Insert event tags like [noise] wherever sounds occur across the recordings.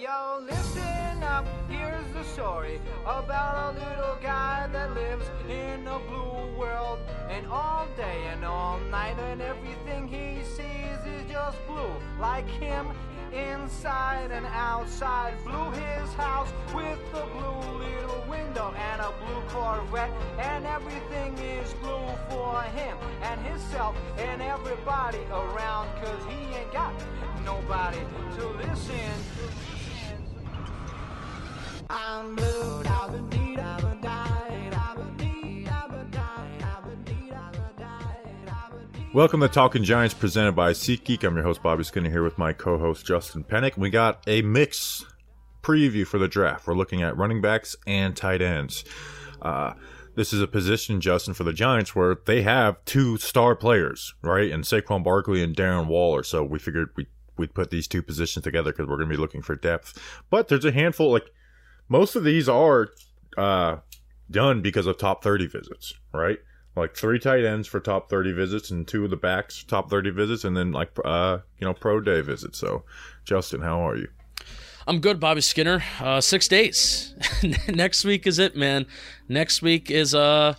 Yo, listen up, here's the story about a little guy that lives in a blue world. And all day and all night, and everything he sees is just blue. Like him, inside and outside. Blew his house with a blue little window and a blue Corvette. And everything is blue for him and himself and everybody around. Cause he ain't got nobody to listen. I'm Welcome to Talking Giants presented by SeatGeek. I'm your host, Bobby Skinner, here with my co host, Justin Pennick. We got a mix preview for the draft. We're looking at running backs and tight ends. Uh, this is a position, Justin, for the Giants where they have two star players, right? And Saquon Barkley and Darren Waller. So we figured we, we'd put these two positions together because we're going to be looking for depth. But there's a handful, like, most of these are uh, done because of top 30 visits, right? Like three tight ends for top 30 visits and two of the backs top 30 visits and then like uh, you know pro day visits. So, Justin, how are you? I'm good, Bobby Skinner. Uh, six days. [laughs] Next week is it, man. Next week is uh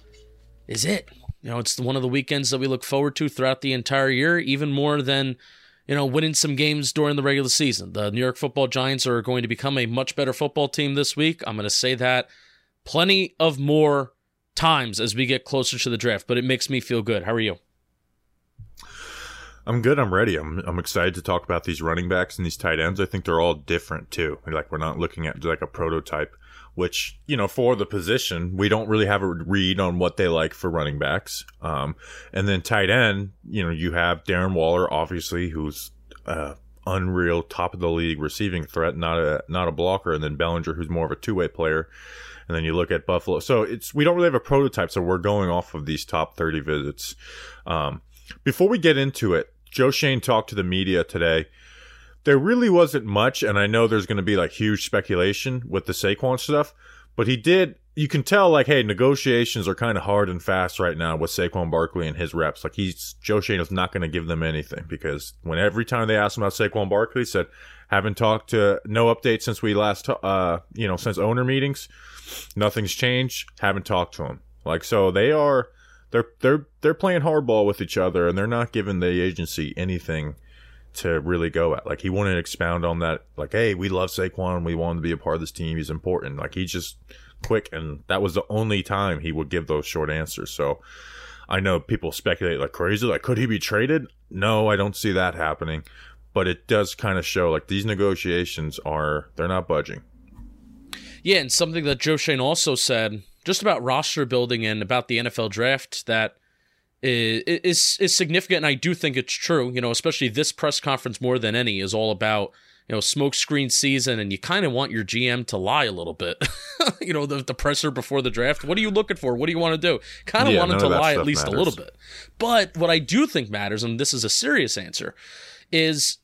is it. You know, it's one of the weekends that we look forward to throughout the entire year, even more than you know, winning some games during the regular season. The New York Football Giants are going to become a much better football team this week. I'm going to say that plenty of more times as we get closer to the draft, but it makes me feel good. How are you? I'm good. I'm ready. I'm I'm excited to talk about these running backs and these tight ends. I think they're all different too. Like we're not looking at like a prototype, which you know for the position we don't really have a read on what they like for running backs. Um, and then tight end, you know, you have Darren Waller, obviously, who's uh, unreal top of the league receiving threat, not a not a blocker, and then Bellinger, who's more of a two way player. And then you look at Buffalo. So it's we don't really have a prototype, so we're going off of these top 30 visits. Um, before we get into it, Joe Schoen talked to the media today. There really wasn't much, and I know there's going to be like huge speculation with the Saquon stuff, but he did. You can tell, like, hey, negotiations are kind of hard and fast right now with Saquon Barkley and his reps. Like, he's Joe Schoen is not going to give them anything because when every time they asked him about Saquon Barkley, he said, "Haven't talked to no update since we last, uh, you know, since owner meetings. Nothing's changed. Haven't talked to him. Like, so they are." they're they're they're playing hardball with each other and they're not giving the agency anything to really go at. Like he wanted to expound on that. Like, hey, we love Saquon. We want him to be a part of this team. He's important. Like he's just quick, and that was the only time he would give those short answers. So I know people speculate like crazy. Like, could he be traded? No, I don't see that happening. But it does kind of show like these negotiations are they're not budging. Yeah, and something that Joe Schoen also said just about roster building and about the NFL draft that is, is significant and I do think it's true, you know, especially this press conference more than any is all about you know, smokescreen season, and you kind of want your GM to lie a little bit. [laughs] you know, the, the presser before the draft. What are you looking for? What do you want to do? Kind of Yeah, want him none to lie at least matters. a little bit. But what I do think matters, and this is a serious answer, is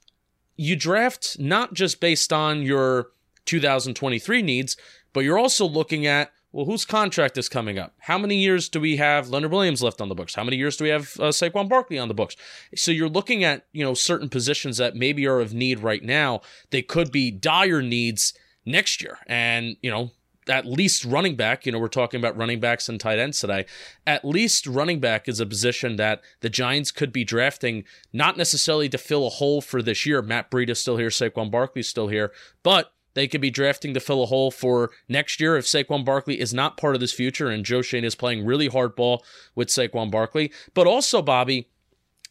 you draft not just based on your 2023 needs, but you're also looking at well, whose contract is coming up? How many years do we have Leonard Williams left on the books? How many years do we have uh, Saquon Barkley on the books? So you're looking at you know certain positions that maybe are of need right now. They could be dire needs next year, and you know at least running back. You know we're talking about running backs and tight ends today. At least running back is a position that the Giants could be drafting, not necessarily to fill a hole for this year. Matt Breida is still here, Saquon Barkley's still here, but they could be drafting to fill a hole for next year if Saquon Barkley is not part of this future and Joe Schoen is playing really hard ball with Saquon Barkley. But also, Bobby,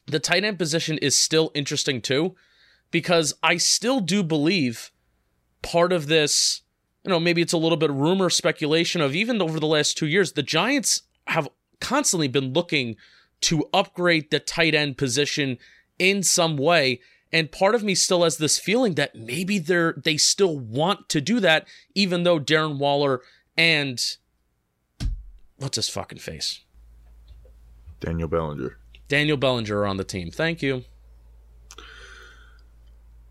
the tight end position is still interesting too, because I still do believe part of this, you know, maybe it's a little bit rumor speculation of even over the last two years, the Giants have constantly been looking to upgrade the tight end position in some way. And part of me still has this feeling that maybe they're they still want to do that, even though Darren Waller and what's his fucking face? Daniel Bellinger. Daniel Bellinger are on the team. Thank you.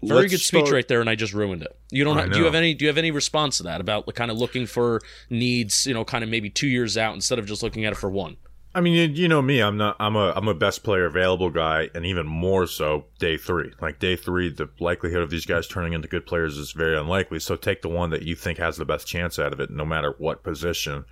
Very Let's good speech start- right there, and I just ruined it. You don't. Have, do you have any? Do you have any response to that about kind of looking for needs? You know, kind of maybe two years out instead of just looking at it for one. I mean, you, you know me. I'm not. I'm a. I'm a best player available guy, and even more so day three. Like day three, the likelihood of these guys turning into good players is very unlikely. So take the one that you think has the best chance out of it, no matter what position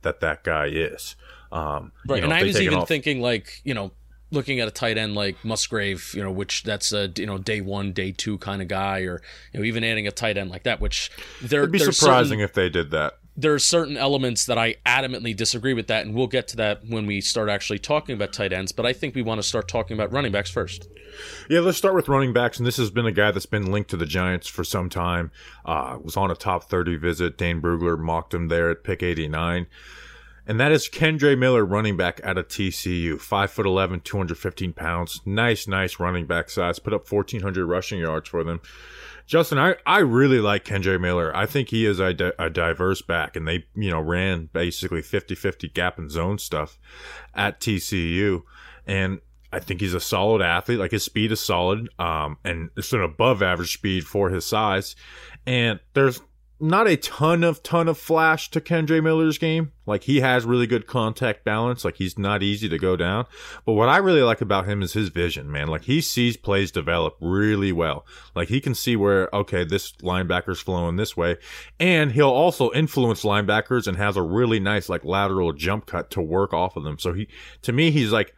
that that guy is. Um, Right, you know, and I was even off- thinking like you know, looking at a tight end like Musgrave, you know, which that's a you know day one, day two kind of guy, or you know even adding a tight end like that, which there It'd be surprising certain, if they did that. There are certain elements that I adamantly disagree with that, and we'll get to that when we start actually talking about tight ends. But I think we want to start talking about running backs first. Yeah, let's start with running backs, and this has been a guy that's been linked to the Giants for some time. Uh, was on a top 30 visit. Dane Brugler mocked him there at pick 89. And that is Kendre Miller, running back out of TCU. five 5'11, 215 pounds. Nice, nice running back size. Put up 1,400 rushing yards for them. Justin, I, I really like Kendre Miller. I think he is a, di- a diverse back, and they, you know, ran basically 50 50 gap and zone stuff at TCU. And I think he's a solid athlete. Like his speed is solid, um, and it's an above average speed for his size. And there's not a ton of ton of flash to Kendre Miller's game. Like he has really good contact balance. Like he's not easy to go down. But what I really like about him is his vision, man. Like he sees plays develop really well. Like he can see where okay, this linebacker's flowing this way, and he'll also influence linebackers and has a really nice like lateral jump cut to work off of them. So he, to me, he's like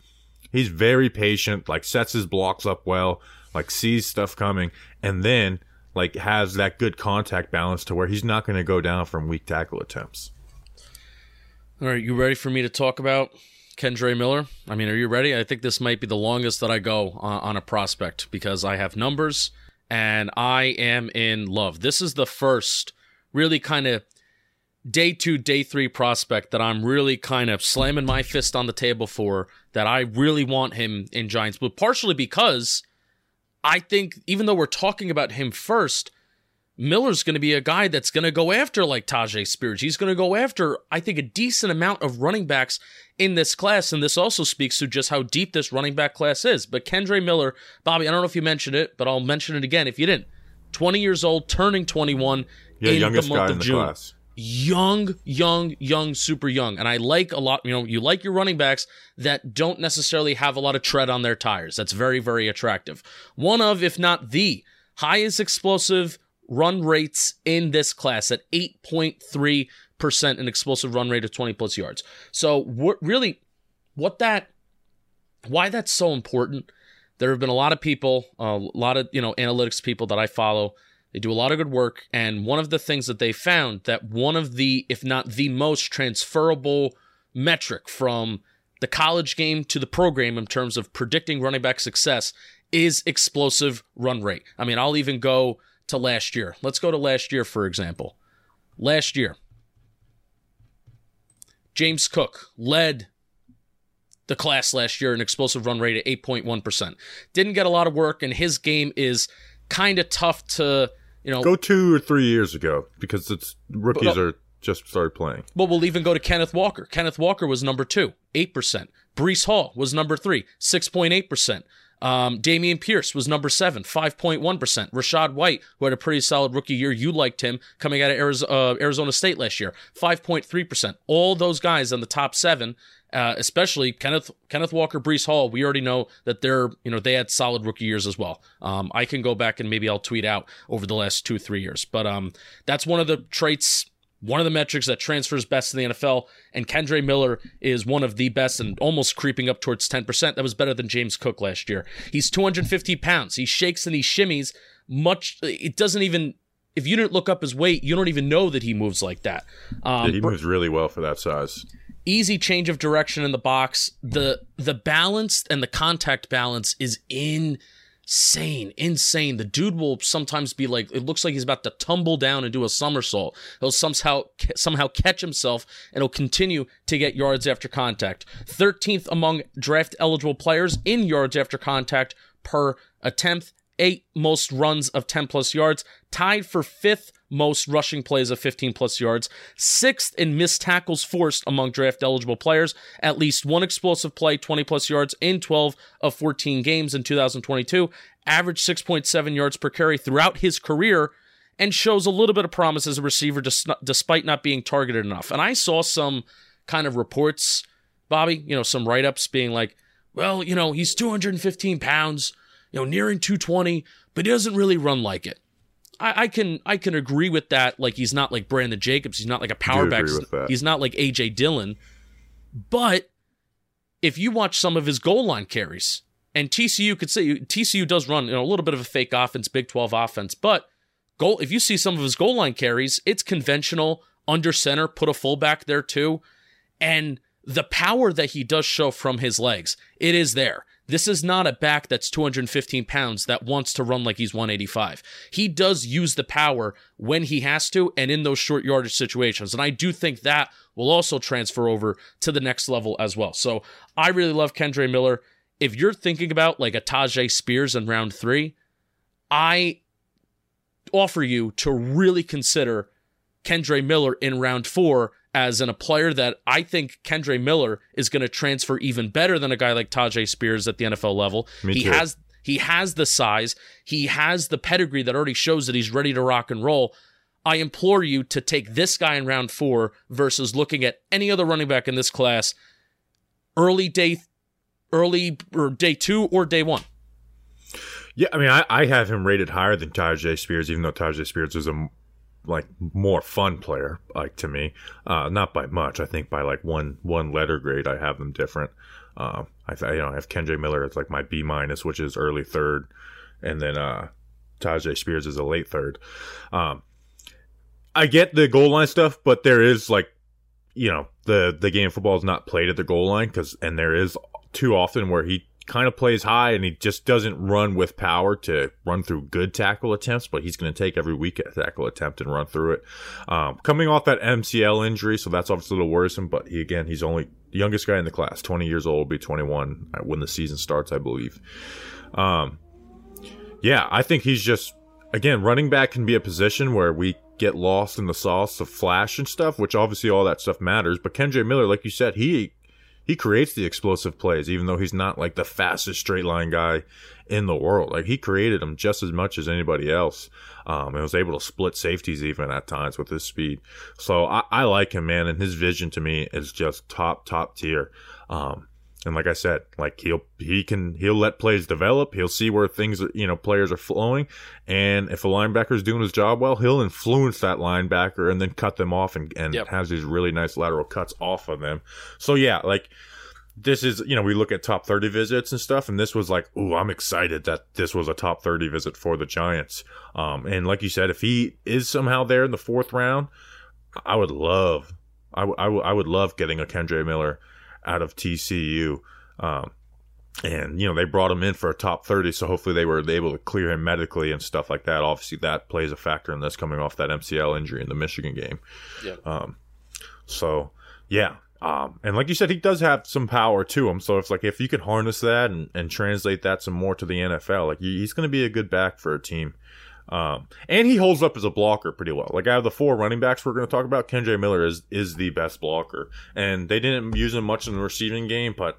he's very patient. Like sets his blocks up well. Like sees stuff coming, and then like has that good contact balance to where he's not going to go down from weak tackle attempts. All right, you ready for me to talk about Kendre Miller? I mean, are you ready? I think this might be the longest that I go on, on a prospect because I have numbers and I am in love. This is the first really kind of day two, day three prospect that I'm really kind of slamming my fist on the table for that I really want him in Giants, but partially because I think even though we're talking about him first, Miller's going to be a guy that's going to go after like Tyjae Spears. He's going to go after, I think, a decent amount of running backs in this class. And this also speaks to just how deep this running back class is. But Kendre Miller, Bobby, I don't know if you mentioned it, but I'll mention it again if you didn't. 20 years old, turning 21 Yeah, in youngest the month guy of in the June class. Young, young, young, super young. And I like a lot, you know, you like your running backs that don't necessarily have a lot of tread on their tires. That's very, very attractive. One of, if not the highest explosive run rates in this class at 8.3% an explosive run rate of 20 plus yards. So what really what that why that's so important there have been a lot of people a lot of you know analytics people that i follow they do a lot of good work and one of the things that they found that one of the if not the most transferable metric from the college game to the program in terms of predicting running back success is explosive run rate. I mean i'll even go to last year. Let's go to last year for example. Last year james cook led the class last year, an explosive run rate at 8.1%. Didn't get a lot of work, and his game is kind of tough to, you know. Go two or three years ago because it's rookies But, uh, are just started playing. But we'll even go to Kenneth Walker. Kenneth Walker was number two, 8%. Breece Hall was number three, 6.8%. Um, Dameon Pierce was number seven, 5.1%. Rachaad White, who had a pretty solid rookie year, you liked him coming out of Arizona, uh, Arizona State last year, 5.3%. All those guys in the top seven, uh, especially Kenneth Kenneth Walker, Breece Hall, we already know that they're you know they had solid rookie years as well. Um, I can go back and maybe I'll tweet out over the last two three years, but um, that's one of the traits one of the metrics that transfers best in the NFL, and Kendre Miller is one of the best and almost creeping up towards 10%. That was better than James Cook last year. He's 250 pounds. He shakes and he shimmies much. It doesn't even, if you didn't look up his weight, you don't even know that he moves like that. Um, Yeah, he moves really well for that size. Easy change of direction in the box. The the balance and the contact balance is insane, insane. The dude will sometimes be like, it looks like he's about to tumble down and do a somersault. He'll somehow somehow catch himself and he'll continue to get yards after contact. 13th among draft eligible players in yards after contact per attempt. Eight most runs of 10 plus yards, tied for fifth most rushing plays of 15 plus yards, sixth in missed tackles forced among draft eligible players, at least one explosive play, 20 plus yards in 12 of 14 games in 2022, averaged 6.7 yards per carry throughout his career, and shows a little bit of promise as a receiver despite not being targeted enough. And I saw some kind of reports Bobby, you know, some write ups being like, well, you know, he's 215 pounds, you know, nearing 220, but he doesn't really run like it. I, I can I can agree with that. Like he's not like Brandon Jacobs. He's not like a power back. agree with that. He's not like AJ Dillon. But if you watch some of his goal line carries, and TCU could say TCU does run you know, a little bit of a fake offense, Big 12 offense, but goal if you see some of his goal line carries, it's conventional under center, put a fullback there too, and the power that he does show from his legs, it is there. This is not a back that's 215 pounds that wants to run like he's 185. He does use the power when he has to and in those short yardage situations. And I do think that will also transfer over to the next level as well. So I really love Kendre Miller. If you're thinking about like a Tyjae Spears in round three, I offer you to really consider Kendre Miller in round four as in a player that I think Kendre Miller is going to transfer even better than a guy like Tyjae Spears at the NFL level. Me he too. has he has the size, he has the pedigree that already shows that he's ready to rock and roll. I implore you to take this guy in round four versus looking at any other running back in this class early day early or day two or day one. Yeah, I mean, I, I have him rated higher than Tyjae Spears, even though Tyjae Spears is a like more fun player, like to me. Uh, not by much. I think by like one one letter grade, I have them different. Uh, I you know I have Kendre Miller it's like my B minus, which is early third, and then uh, Tyjae Spears is a late third. Um, I get the goal line stuff, but there is like, you know, the the game of football is not played at the goal line because, and there is too often where he kind of plays high and he just doesn't run with power to run through good tackle attempts, but he's going to take every weak tackle attempt and run through it. Um, coming off that MCL injury, so that's obviously a little worrisome, but he, again, he's only the youngest guy in the class, 20 years old, will be 21 when the season starts, I believe. Um, yeah, I think he's just, again, running back can be a position where we get lost in the sauce of flash and stuff, which obviously all that stuff matters. But Kendre Miller, like you said, he he creates the explosive plays, even though he's not like the fastest straight line guy in the world. Like he created them just as much as anybody else. Um, and was able to split safeties even at times with his speed. So I, I like him, man, and his vision to me is just top, top tier. Um, and like I said, like he'll he can he'll let plays develop. He'll see where things you know players are flowing, and if a linebacker's doing his job well, he'll influence that linebacker and then cut them off and and Yep. has these really nice lateral cuts off of them. So yeah, like this is you know we look at top 30 visits and stuff and this was like ooh i'm excited that this was a top 30 visit for the giants um and like you said if he is somehow there in the fourth round i would love i, w- I, w- I would love getting a kendre miller out of tcu um and you know they brought him in for a top 30 so hopefully they were able to clear him medically and stuff like that obviously that plays a factor in this coming off that mcl injury in the michigan game Yep. um so yeah um, and like you said, he does have some power to him. So it's like if you could harness that and, and translate that some more to the NFL, like he's going to be a good back for a team. Um, and he holds up as a blocker pretty well. Like out of the four running backs we're going to talk about, Kendre Miller is is the best blocker. And they didn't use him much in the receiving game, but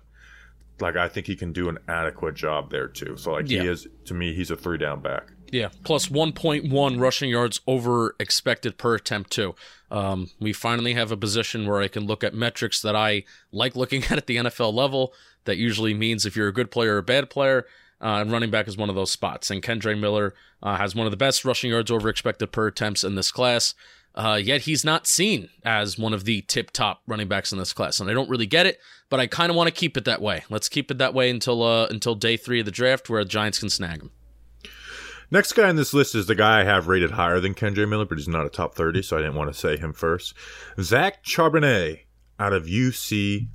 like I think he can do an adequate job there too. So like Yeah. he is to me, he's a three down back. Yeah, plus 1.1 rushing yards over expected per attempt, too. Um, we finally have a position where I can look at metrics that I like looking [laughs] at at the NFL level. That usually means if you're a good player or a bad player. Uh, and running back is one of those spots. And Kendre Miller uh, has one of the best rushing yards over expected per attempts in this class. Uh, yet he's not seen as one of the tip top running backs in this class, and I don't really get it. But I kind of want to keep it that way. Let's keep it that way until uh, until day three of the draft, where the Giants can snag him. Next guy on this list is the guy I have rated higher than Kendre Miller, but he's not a top 30, so I didn't want to say him first. Zach Charbonnet out of UCLA.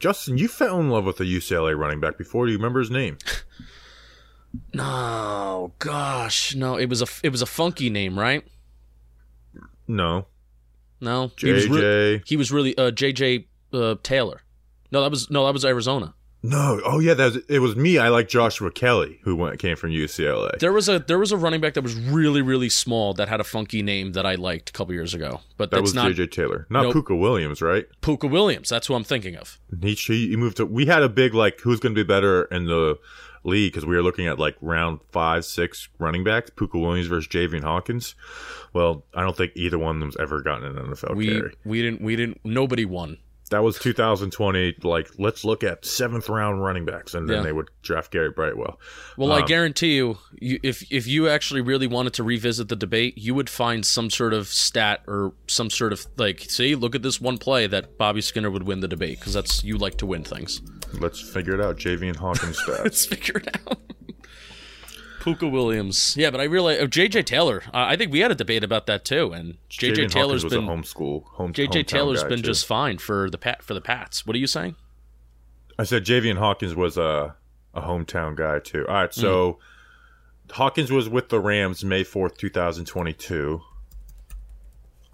Justin, you fell in love with a UCLA running back before. Do you remember his name? [laughs] No, gosh, no. It was a it was a funky name, right? No. No, he was, re- he was really uh, JJ uh, Taylor. No, that was no, that was Arizona. No. Oh, yeah, that was, it was me. I like Joshua Kelly, who went, came from UCLA. There was a there was a running back that was really really small that had a funky name that I liked a couple years ago, but That was not JJ Taylor. Not Nope. Pooka Williams, right? Pooka Williams. That's who I'm thinking of. He, he moved to. We had a big, like, who's going to be better in the league because we were looking at, like, round five, six running backs Pooka Williams versus Javian Hawkins. Well, I don't think either one of them's ever gotten an NFL We carry. we didn't we didn't nobody won. That was 2020. Like, let's look at seventh round running backs, and then Yeah. they would draft Gary Brightwell. Well, I Um, guarantee you, you, if if you actually really wanted to revisit the debate, you would find some sort of stat or some sort of like, see, look at this one play that Bobby Skinner would win the debate because that's you like to win things. Let's figure it out. Javian Hawkins [laughs] stats. Let's figure it out. Pooka Williams, yeah, but I realize oh, JJ Taylor. Uh, I think we had a debate about that too, and JJ and Taylor's been a homeschool. Home, JJ Taylor's been too. just fine for the pat for the Pats. What are you saying? I said Javian Hawkins was a a hometown guy too. All right, so Hawkins was with the Rams May fourth, two thousand twenty-two.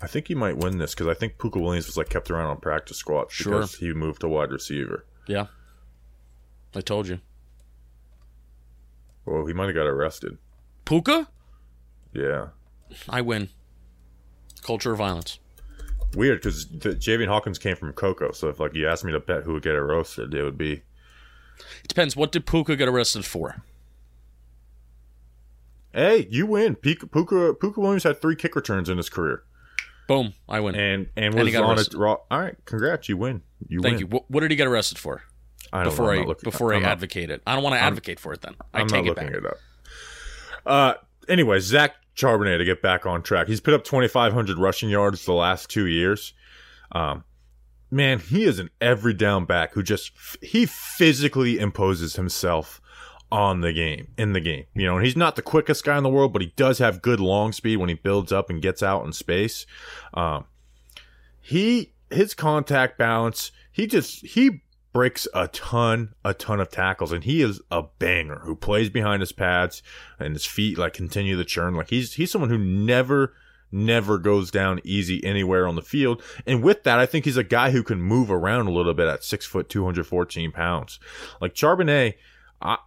I think he might win this because I think Puka Williams was like kept around on practice squad Sure. because he moved to wide receiver. Yeah, I told you, Well, he might have got arrested. Pooka. Yeah, I win. Culture of violence. weird because Javian Hawkins came from Coco. So if like you asked me to bet who would get arrested, it would be It depends. What did Pooka get arrested for? hey, you win. Pooka Pooka, Pooka Williams had three kick returns in his career, Boom, I win. and and And he was got on arrested. a raw. All right, congrats, you win. You Thank win. you. What, what did he get arrested for? I don't Before know. I'm I before I I'm not- advocate it, I don't want to advocate for it. Then I I'm take not it looking back. it up. Uh, anyway, Zach Charbonnet to get back on track. He's put up 2,500 rushing yards the last two years. Um, man, he is an every down back who just he physically imposes himself on the game in the game. You know, and he's not the quickest guy in the world, but he does have good long speed when he builds up and gets out in space. Um, he his contact balance, he just he breaks a ton, a ton of tackles, and he is a banger who plays behind his pads and his feet like continue to churn. Like he's he's someone who never never goes down easy anywhere on the field. And with that, I think he's a guy who can move around a little bit at six foot, 214 pounds. Like Charbonnet, I,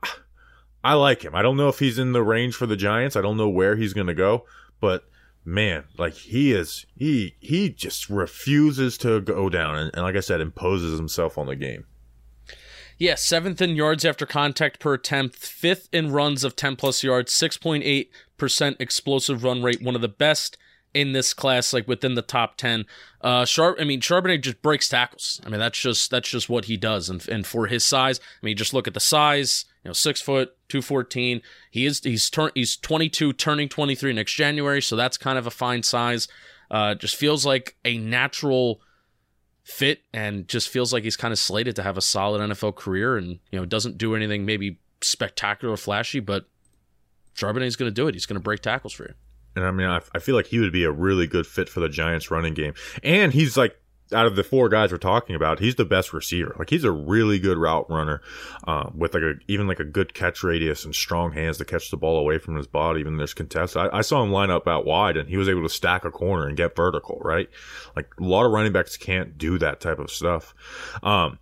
I like him. I don't know if he's in the range for the Giants. I don't know where he's going to go, but man, like he is, he, he just refuses to go down. And, and like I said, imposes himself on the game. Yeah, seventh in yards after contact per attempt, fifth in runs of 10 plus yards, 6.8% explosive run rate, one of the best in this class, like within the top 10. Uh, Sharp, I mean, Charbonnet just breaks tackles. I mean, that's just, that's just what he does. And, and for his size, I mean, just look at the size, you know, six foot, 214. He is, he's turn, he's 22, turning 23 next January. So that's kind of a fine size. Uh, just feels like a natural, fit and just feels like he's kind of slated to have a solid NFL career and you know doesn't do anything maybe spectacular or flashy, but Charbonnet's going to do it. He's going to break tackles for you. And I mean, I, I feel like he would be a really good fit for the Giants running game. And he's like, out of the four guys we're talking about, he's the best receiver. Like he's a really good route runner, uh, with like a even like a good catch radius and strong hands to catch the ball away from his body. Even there's contest. I, I saw him line up out wide, and he was able to stack a corner and get vertical. Right, like a lot of running backs can't do that type of stuff. Um,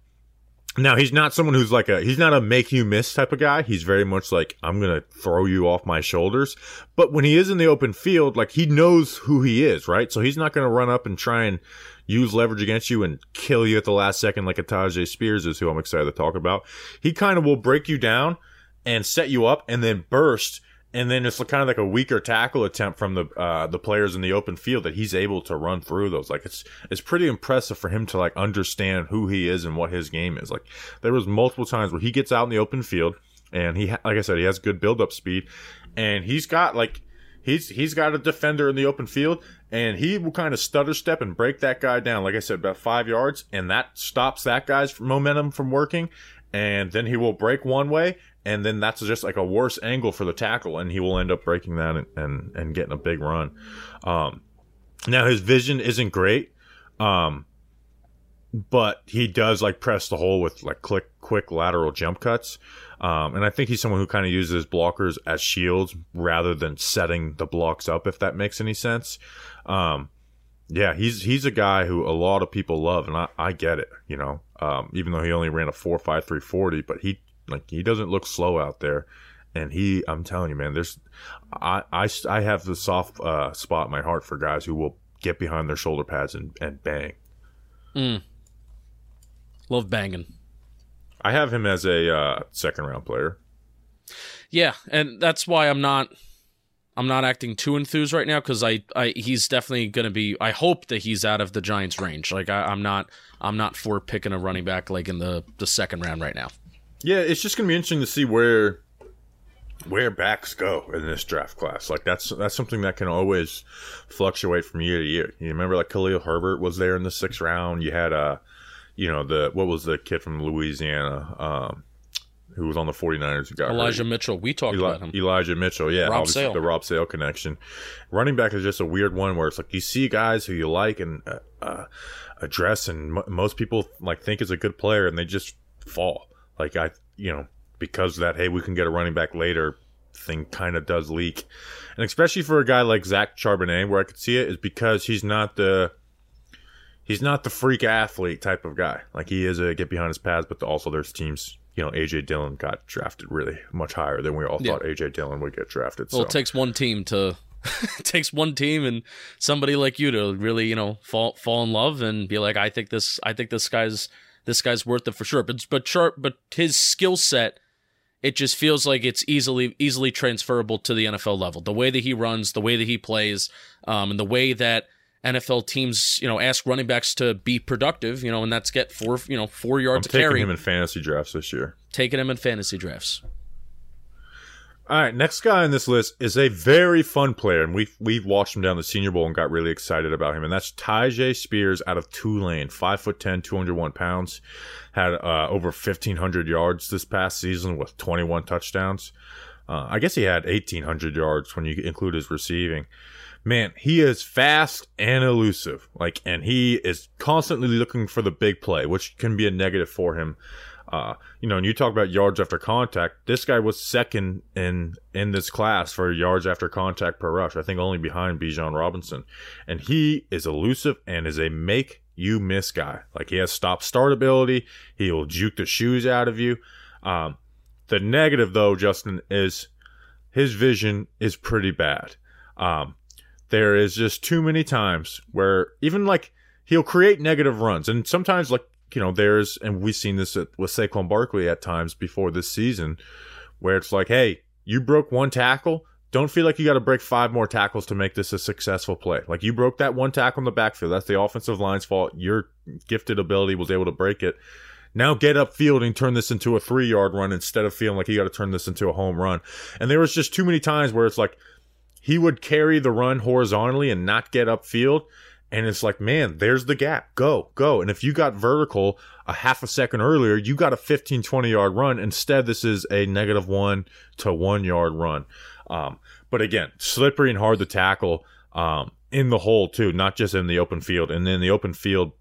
now he's not someone who's like a he's not a make you miss type of guy. He's very much like I'm gonna throw you off my shoulders. But when he is in the open field, like he knows who he is, right? So he's not gonna run up and try and use leverage against you and kill you at the last second like a Tyjae Spears is who I'm excited to talk about. He kind of will break you down and set you up and then burst and then it's kind of like a weaker tackle attempt from the uh, the players in the open field that he's able to run through those. Like it's it's pretty impressive for him to like understand who he is and what his game is. Like there was multiple times where he gets out in the open field and he like I said he has good build up speed and he's got like he's he's got a defender in the open field and he will kind of stutter step and break that guy down like I said about 5 yards and that stops that guy's momentum from working and then he will break one way and then that's just like a worse angle for the tackle and he will end up breaking that and and, and getting a big run. Um now his vision isn't great um but he does like press the hole with like quick quick lateral jump cuts. Um and i think he's someone who kind of uses blockers as shields rather than setting the blocks up if that makes any sense. Um yeah, he's he's a guy who a lot of people love, and I, I get it. You know, um, even though he only ran a four five three forty, but he like he doesn't look slow out there, and he I'm telling you, man, there's I I, I have the soft uh, spot in my heart for guys who will get behind their shoulder pads and, and bang. Mm. Love banging. I have him as a uh, second round player. Yeah, and that's why I'm not. I'm not acting too enthused right now because I, I he's definitely going to be. I hope that he's out of the Giants' range. Like I, I'm not I'm not for picking a running back like in the the second round right now. Yeah, it's just gonna be interesting to see where where backs go in this draft class. Like that's that's something that can always fluctuate from year to year. You remember like Khalil Herbert was there in the sixth round. You had uh you know the what was the kid from Louisiana um who was on the 49ers who got Elijah hurt? Mitchell, we talked Eli- about him. Elijah Mitchell, yeah, Rob Sale. the Rob Sale connection. Running back is just a weird one where it's like you see guys who you like and uh, uh, address, and m- most people like think is a good player, and they just fall. Like I, you know, because of that, hey, we can get a running back later. Thing kind of does leak, and especially for a guy like Zach Charbonnet, where I could see it is because he's not the he's not the freak athlete type of guy. Like he is a get behind his pads, but also there's teams. You know, AJ Dillon got drafted really much higher than we all Yeah. thought AJ Dillon would get drafted. Well, so it takes one team to [laughs] it takes one team and somebody like you to really, you know, fall fall in love and be like, I think this, I think this guy's this guy's worth it for sure. But but but his skill set, it just feels like it's easily easily transferable to the NFL level. The way that he runs, the way that he plays, um, and the way that NFL teams, you know, ask running backs to be productive, you know, and that's get four, you know, four I'm yards a taking carry, him in fantasy drafts this year. taking him in fantasy drafts. All right, next guy on this list is a very fun player, and we've we've watched him down the Senior Bowl and got really excited about him, and that's Tyjae Spears out of Tulane, five foot 10, 201 pounds, had uh, over fifteen hundred yards this past season with twenty one touchdowns. Uh, I guess he had eighteen hundred yards when you include his receiving. Man, he is fast and elusive, like, and he is constantly looking for the big play, which can be a negative for him. Uh, you know, and you talk about yards after contact. This guy was second in in this class for yards after contact per rush. I think only behind Bijan Robinson, and he is elusive and is a make you miss guy. Like he has stop start ability. He will juke the shoes out of you. Um, the negative though, Justin, is his vision is pretty bad. Um, there is just too many times where even like he'll create negative runs, and sometimes like you know there's and we've seen this at, with Saquon Barkley at times before this season, where it's like, hey, you broke one tackle. Don't feel like you got to break five more tackles to make this a successful play. Like you broke that one tackle in the backfield. That's the offensive line's fault. Your gifted ability was able to break it. Now get upfield and turn this into a three yard run instead of feeling like you got to turn this into a home run. And there was just too many times where it's like he would carry the run horizontally and not get upfield. And it's like, man, there's the gap. Go, go. And if you got vertical a half a second earlier, you got a 15, 20 yard run. Instead, this is a negative one to one yard run. Um, but again, slippery and hard to tackle um, in the hole, too, not just in the open field. And in the open field,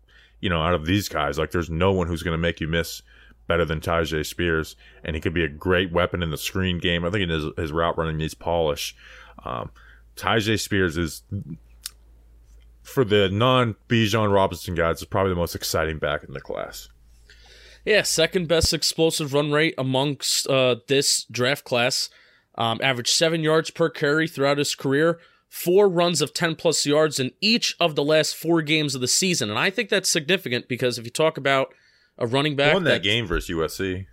you know, out of these guys, like there's no one who's going to make you miss better than Tyjae Spears. And he could be a great weapon in the screen game. I think his, his route running needs polish. Um, Tajay Spears is for the non Bijan Robinson guys, is probably the most exciting back in the class. Yeah, second best explosive run rate amongst uh, this draft class. Um, averaged seven yards per carry throughout his career. Four runs of 10 plus yards in each of the last four games of the season. And I think that's significant because if you talk about a running back Won that that- game versus USC.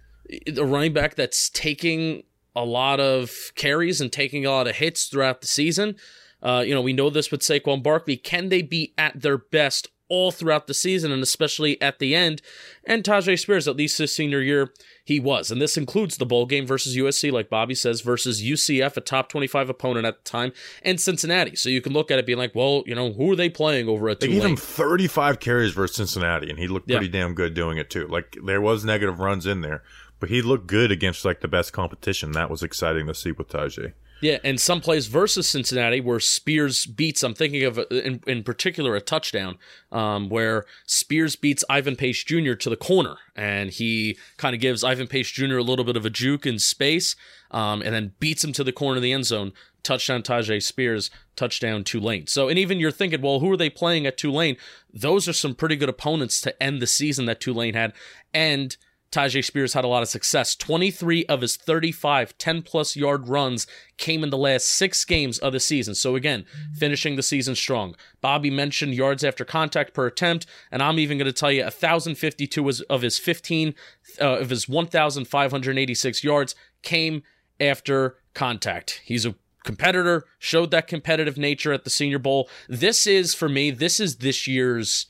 a running back that's taking a lot of carries and taking a lot of hits throughout the season. Uh, you know, we know this with Saquon Barkley. Can they be at their best all throughout the season and especially at the end? And Tyjae Spears, at least his senior year, he was. And this includes the bowl game versus USC, like Bobby says, versus UCF, a top 25 opponent at the time, and Cincinnati. So you can look at it being like, well, you know, who are they playing over at They gave him 35 carries versus Cincinnati, and he looked Yeah. pretty damn good doing it too. Like there was negative runs in there, but he looked good against like the best competition. That was exciting to see with Tyjae. Yeah, and some plays versus Cincinnati where Spears beats. I'm thinking of uh, in, in particular a touchdown um, where Spears beats Ivan Pace Jr. to the corner, and he kind of gives Ivan Pace Jr. a little bit of a juke in space, um, and then beats him to the corner of the end zone. Touchdown Tyjae Spears, touchdown Tulane. So, and even you're thinking, well, who are they playing at Tulane? Those are some pretty good opponents to end the season that Tulane had, and Tyjae Spears had a lot of success. 23 of his 35 10 plus yard runs came in the last six games of the season. So, again, finishing the season strong. Bobby mentioned yards after contact per attempt, and I'm even going to tell you 1,052 was- of his 15, uh, of his 1,586 yards came after contact. He's a competitor, showed that competitive nature at the Senior Bowl. This is, for me, this is this year's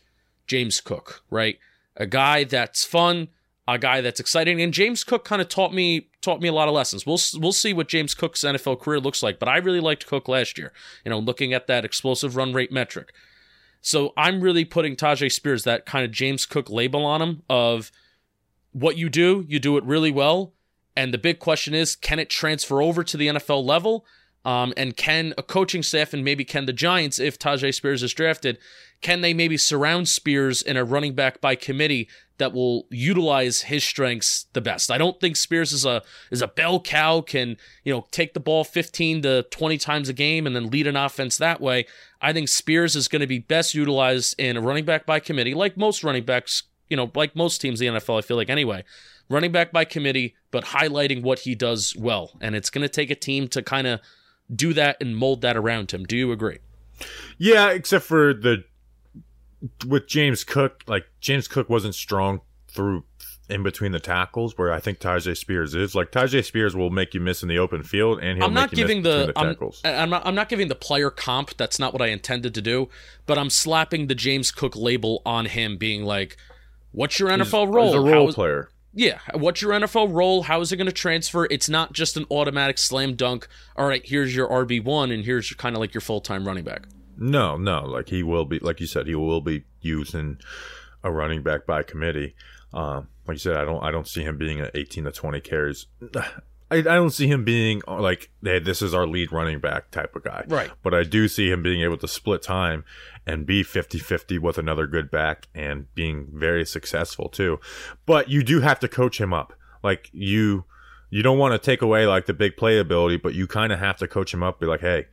James Cook, right? A guy that's fun, a guy that's exciting, and James Cook kind of taught me taught me a lot of lessons. We'll we'll see what James Cook's NFL career looks like, but I really liked Cook last year. You know, looking at that explosive run rate metric. So I'm really putting Tyjae Spears that kind of James Cook label on him of what you do, you do it really well, and the big question is, can it transfer over to the NFL level? Um, and can a coaching staff and maybe can the Giants, if Tyjae Spears is drafted, can they maybe surround Spears in a running back by committee that will utilize his strengths the best? I don't think Spears is a is a bell cow can you know take the ball 15 to 20 times a game and then lead an offense that way. I think Spears is going to be best utilized in a running back by committee, like most running backs, you know, like most teams in the NFL. I feel like anyway, running back by committee, but highlighting what he does well, and it's going to take a team to kind of do that and mold that around him. Do you agree? Yeah, except for the with James Cook, like James Cook wasn't strong through in between the tackles, where I think Tyjae Spears is. Like Tyjae Spears will make you miss in the open field, and he'll I'm not giving the, the I'm, tackles. I'm not I'm not giving the player comp. That's not what I intended to do. But I'm slapping the James Cook label on him, being like, "What's your NFL role? He's a role is- player. Yeah, what's your NFL role? How is it going to transfer? It's not just an automatic slam dunk. All right, here's your RB one, and here's your, kind of like your full time running back. No, no, like he will be, like you said, he will be using a running back by committee. Um, like you said, I don't, I don't see him being at 18 to 20 carries. [sighs] I, I don't see him being uh, like, hey, this is our lead running back type of guy. Right. But I do see him being able to split time and be 50 50 with another good back and being very successful too. But you do have to coach him up. Like you, you don't want to take away like the big playability, but you kind of have to coach him up. Be like, hey,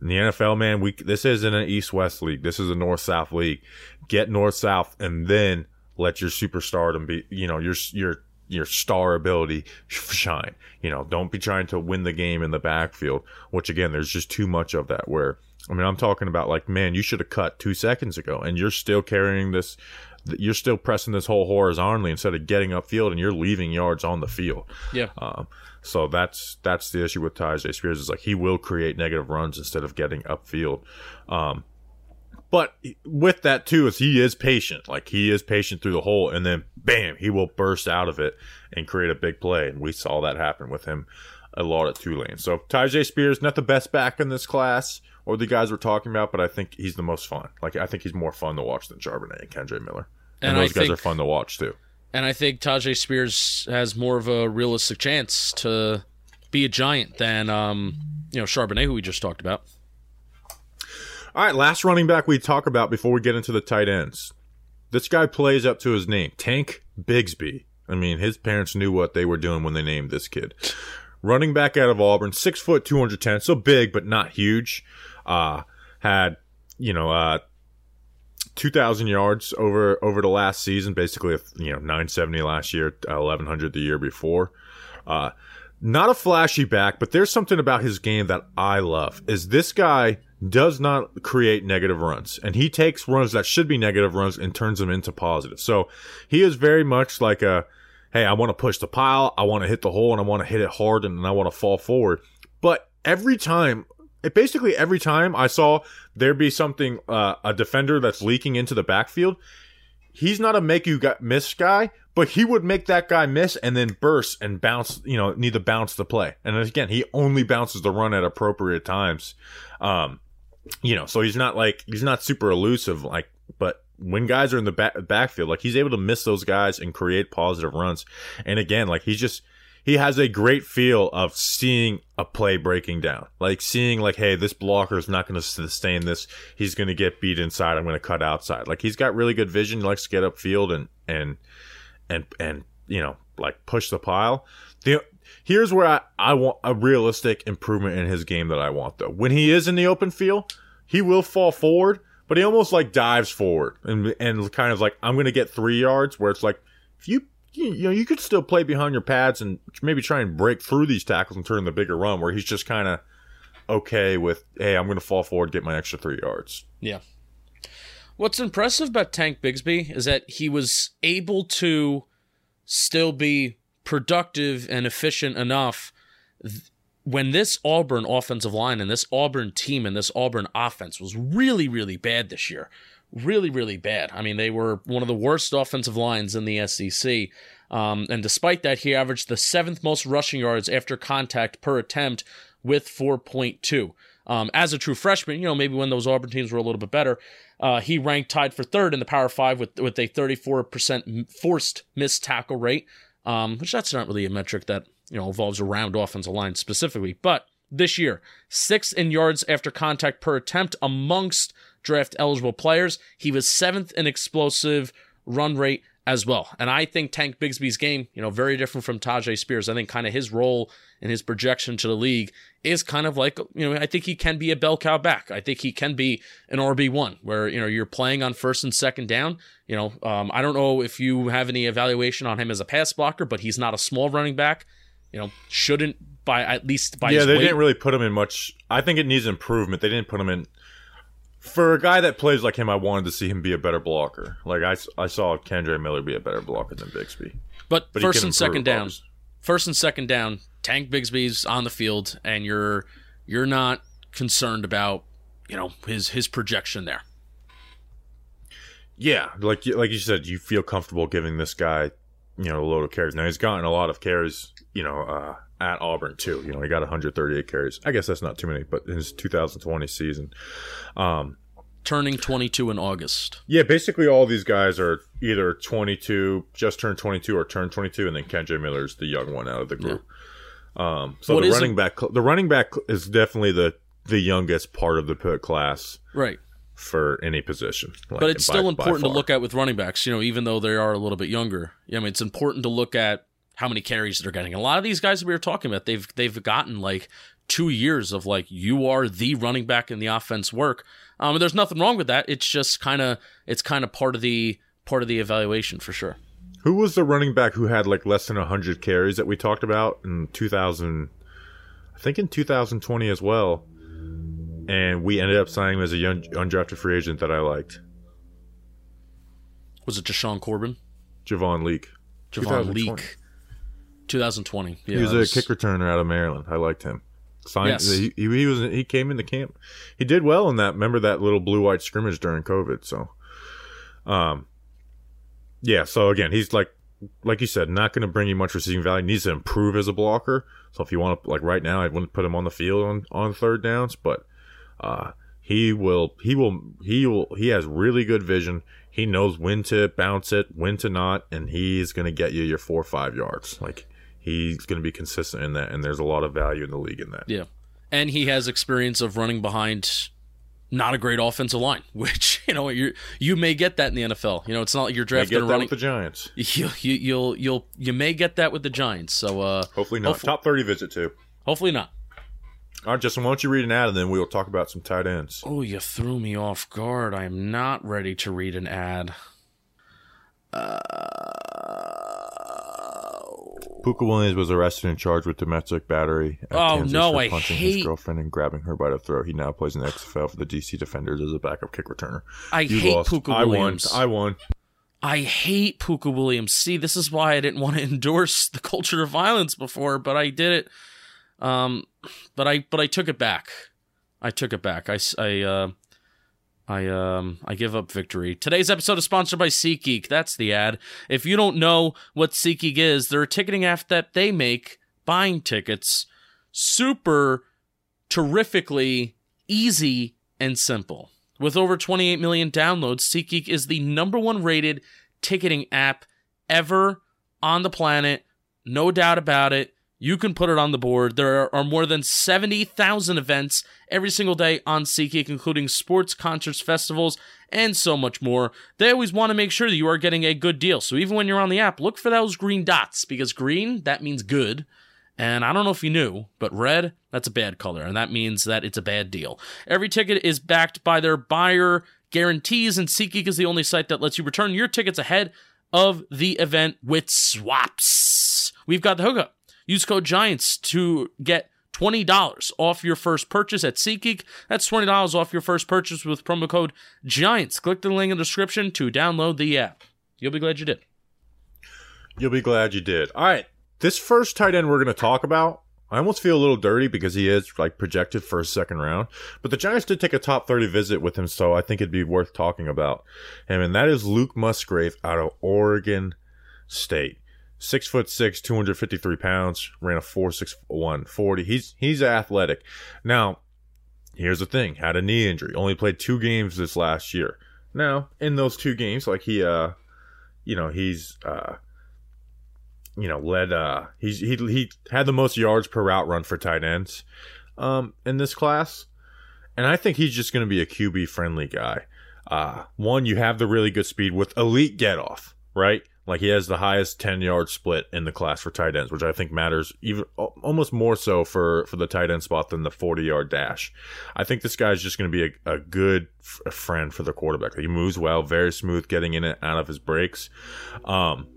the NFL, man, we this isn't an East West league. This is a North South league. Get North South, and then let your superstardom be, you know, your your your star ability shine. You know, don't be trying to win the game in the backfield. Which again, there's just too much of that. Where I mean, I'm talking about like, man, you should have cut two seconds ago, and you're still carrying this. You're still pressing this whole horizontally instead of getting upfield, and you're leaving yards on the field. Yeah. Um, so that's that's the issue with Tyjae Spears is like he will create negative runs instead of getting upfield. Um, but with that too is he is patient. Like he is patient through the hole, and then bam, he will burst out of it and create a big play. And we saw that happen with him a lot at Tulane. So Tyjae Spears not the best back in this class or the guys we're talking about, but I think he's the most fun. Like I think he's more fun to watch than Charbonnet and Kendre Miller. And, And I those guys think- are fun to watch too. And I think Tyjae Spears has more of a realistic chance to be a giant than um, you know Charbonnet, who we just talked about. All right, last running back we talk about before we get into the tight ends. This guy plays up to his name, Tank Bigsby. I mean, his parents knew what they were doing when they named this kid. Running back out of Auburn, six foot, two hundred ten, so big but not huge. Uh, had you know, uh, two thousand yards over over the last season, basically, you know, nine seventy last year, eleven hundred the year before. Uh, not a flashy back, but there's something about his game that I love. Is this guy does not create negative runs, and he takes runs that should be negative runs and turns them into positive. So he is very much like a, hey, I want to push the pile, I want to hit the hole, and I want to hit it hard, and I want to fall forward. But every time, it basically every time I saw there be something, uh, a defender that's leaking into the backfield, he's not a make you miss guy, but he would make that guy miss and then burst and bounce, you know, need to bounce the play. And again, he only bounces the run at appropriate times. Um, you know, so he's not like, he's not super elusive, like, but when guys are in the back, backfield, like he's able to miss those guys and create positive runs. And again, like he's just, he has a great feel of seeing a play breaking down, like seeing like, hey, this blocker is not going to sustain this. He's going to get beat inside. I'm going to cut outside. Like he's got really good vision. He likes to get upfield and and and and you know like push the pile. The here's where I I want a realistic improvement in his game that I want though. When he is in the open field, he will fall forward, but he almost like dives forward and and kind of like I'm going to get three yards. Where it's like if you you know you could still play behind your pads and maybe try and break through these tackles and turn the bigger run where he's just kind of okay with hey I'm going to fall forward get my extra three yards. Yeah. What's impressive about Tank Bigsby is that he was able to still be productive and efficient enough when this Auburn offensive line and this Auburn team and this Auburn offense was really, really bad this year, really, really bad. I mean, they were one of the worst offensive lines in the SEC. Um, and despite that, he averaged the seventh most rushing yards after contact per attempt with 4.2. Um, as a true freshman, you know, maybe when those Auburn teams were a little bit better, uh, he ranked tied for third in the Power Five with with a 34% forced missed tackle rate, um, which that's not really a metric that you know involves around offensive line specifically. But this year, sixth in yards after contact per attempt amongst draft eligible players. He was seventh in explosive run rate as well. And I think Tank Bigsby's game, you know, very different from Tyjae Spears. I think kind of his role and his projection to the league is kind of like, you know, I think he can be a bell cow back. I think he can be an RB1 where, you know, you're playing on first and second down. You know, um, I don't know if you have any evaluation on him as a pass blocker, but he's not a small running back. You know, shouldn't by at least by yeah, they weight. didn't really put him in much. I think it needs improvement. They didn't put him in for a guy that plays like him, I wanted to see him be a better blocker. Like I, I saw Kendre Miller be a better blocker than Bigsby. But, But first and second down, obviously. first and second down, Tank Bigsby's on the field, and you're you're not concerned about you know his his projection there. Yeah, like you- like you said, you feel comfortable giving this guy, you know, a load of carries. Now he's gotten a lot of carries, you know, uh, at Auburn too. You know, he got 138 carries. I guess that's not too many, but in his 2020 season, um, Turning 22 in August. yeah, basically all these guys are either 22, just turned 22, or turned 22, and then Kendre Miller's the young one out of the group. Um, so What the running a- back, the running back is definitely the the youngest part of the p- class Right. for any position. Like, But it's by- still important to look at with running backs, you know, even though they are a little bit younger. Yeah, I mean, it's important to look at how many carries they're getting. A lot of these guys that we were talking about, they've they've gotten like two years of like you are the running back in the offense work. Um, and there's nothing wrong with that. It's just kind of it's kind of part of the part of the evaluation for sure. Who was the running back who had like less than 100 carries that we talked about in 2000? I think in 2020 as well. And we ended up signing him as a young undrafted free agent that I liked, Was it Deshaun Corbin? Javon Leake. Javon 2020. Leake. 2020. Yeah, he was that a kick returner out of Maryland. I liked him. Signed, Yes. he, he he was he came into camp. He did well in that. Remember that little blue white scrimmage during COVID. So, um, yeah. So again, he's like like you said, not going to bring you much receiving value. He needs to improve as a blocker. So if you want to like right now, I wouldn't put him on the field on on third downs, but uh, he will he will he will he has really good vision. He knows when to bounce it, when to not, and he's going to get you your four or five yards. Like he's going to be consistent in that, and there's a lot of value in the league in that. Yeah. And he has experience of running behind not a great offensive line, [laughs] which, you know, you you may get that in the NFL. You know, it's not like you're drafting running with the Giants. [laughs] you, you you'll you'll you may get that with the Giants. So uh Hopefully not. Hopef- Top thirty visit too. hopefully not. All right, Justin, why don't you read an ad and then we'll talk about some tight ends. Oh, you threw me off guard. I am not ready to read an ad. Uh, Pooka Williams was arrested and charged with domestic battery. At Oh, Kansas no, for I punching hate- his girlfriend and grabbing her by the throat. He now plays in the XFL for the DC Defenders as a backup kick returner. I You hate lost. Pooka I Williams. won. I won. I hate Pooka Williams. See, this is why I didn't want to [laughs] endorse the culture of violence before, but I did it. Um, but I but I took it back. I took it back. I, uh, I um I give up victory. Today's episode is sponsored by SeatGeek. That's the ad. If you don't know what SeatGeek is, they're a ticketing app that they make buying tickets super terrifically easy and simple. With over 28 million downloads, SeatGeek is the number one rated ticketing app ever on the planet. No doubt about it. You can put it on the board. There are more than 70,000 events every single day on SeatGeek, including sports, concerts, festivals, and so much more. They always want to make sure that you are getting a good deal. So even when you're on the app, look for those green dots because green, that means good. And I don't know if you knew, but red, that's a bad color, and that means that it's a bad deal. Every ticket is backed by their buyer guarantees, and SeatGeek is the only site that lets you return your tickets ahead of the event with swaps. We've got the hookup. Use code GIANTS to get $20 off your first purchase at SeatGeek. That's $20 off your first purchase with promo code GIANTS. Click the link in the description to download the app. You'll be glad you did. You'll be glad you did. All right. This first tight end we're going to talk about, I almost feel a little dirty because he is like projected for a second round. But the Giants did take a top 30 visit with him, so I think it'd be worth talking about him. And that is Luke Musgrave out of Oregon State. Six foot six, 253 pounds, ran a 461 40. He's he's athletic. Now, here's the thing: had a knee injury, only played two games this last year. Now, in those two games, like he uh you know, he's uh you know, led uh he's he he had the most yards per route run for tight ends um in this class. And I think he's just going to be a QB friendly guy. Uh one you have the really good speed with elite get off, right? Like he has the highest 10 yard split in the class for tight ends, which I think matters even almost more so for, for the tight end spot than the 40 yard dash. I think this guy is just going to be a, a good f- friend for the quarterback. He moves well, very smooth getting in and out of his breaks. Um,